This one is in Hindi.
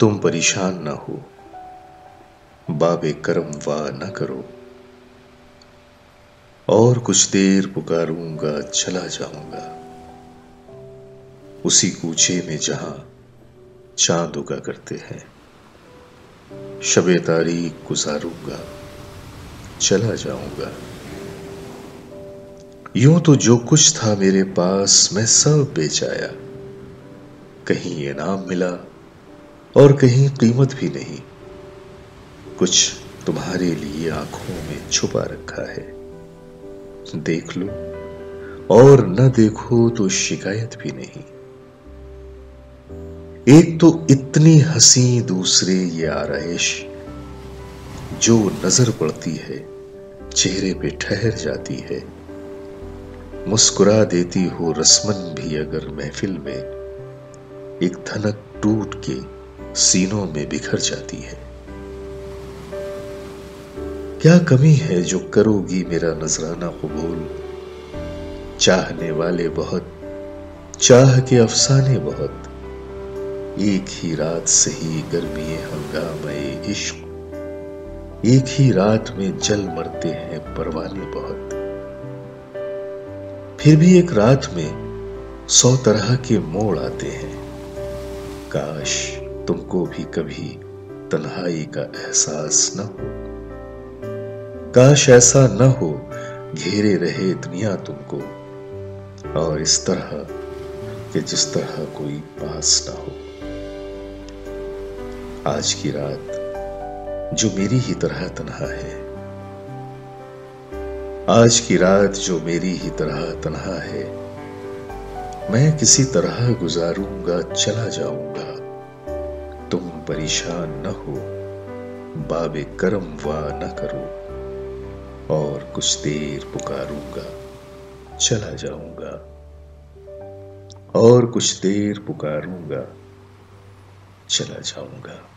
तुम परेशान ना हो। बाबे करम वाह न करो। और कुछ देर पुकारूँगा, चला जाऊँगा। उसी कूचे में जहाँ चाँद उगा करते हैं, शबे तारीख गुजारूँगा, चला जाऊँगा। यूँ तो जो कुछ था मेरे पास, मैं सब बेच आया कहीं इनाम मिला और कहीं कीमत भी नहीं। कुछ तुम्हारे लिए आँखों में छुपा रखा है। देख लो। और न देखो तो शिकायत भी नहीं। एक तो इतनी हँसी दूसरे ये आरइश, जो नज़र पड़ती है, चेहरे पे ठहर जाती है। मुस्कुरा देती हो रस्मन भी अगर महफिल में, एक धनक टूट के सीनों में बिखर जाती है। क्या कमी है जो करोगी मेरा नजराना कबूल? चाहने वाले बहुत, चाह के अफसाने बहुत। एक ही रात से ही गर्मी हंगामे इश्क। एक ही रात में जल मरते हैं परवाने बहुत। फिर भी एक रात में सौ तरह के मोड़ आते हैं। काश तुमको भी कभी तन्हाई का एहसास न हो। काश ऐसा न हो, घेरे रहे दुनिया तुमको, और इस तरह कि जिस तरह कोई पास ना हो। आज की रात, जो मेरी ही तरह तनहा है, आज की रात जो मेरी ही तरह तनहा है, मैं किसी तरह गुजारूँगा, चला जाऊँगा। तुम परेशान न हो, बाबे करम वाह न करो, और कुछ देर पुकारूँगा, चला जाऊँगा। और कुछ देर पुकारूँगा, चला जाऊँगा।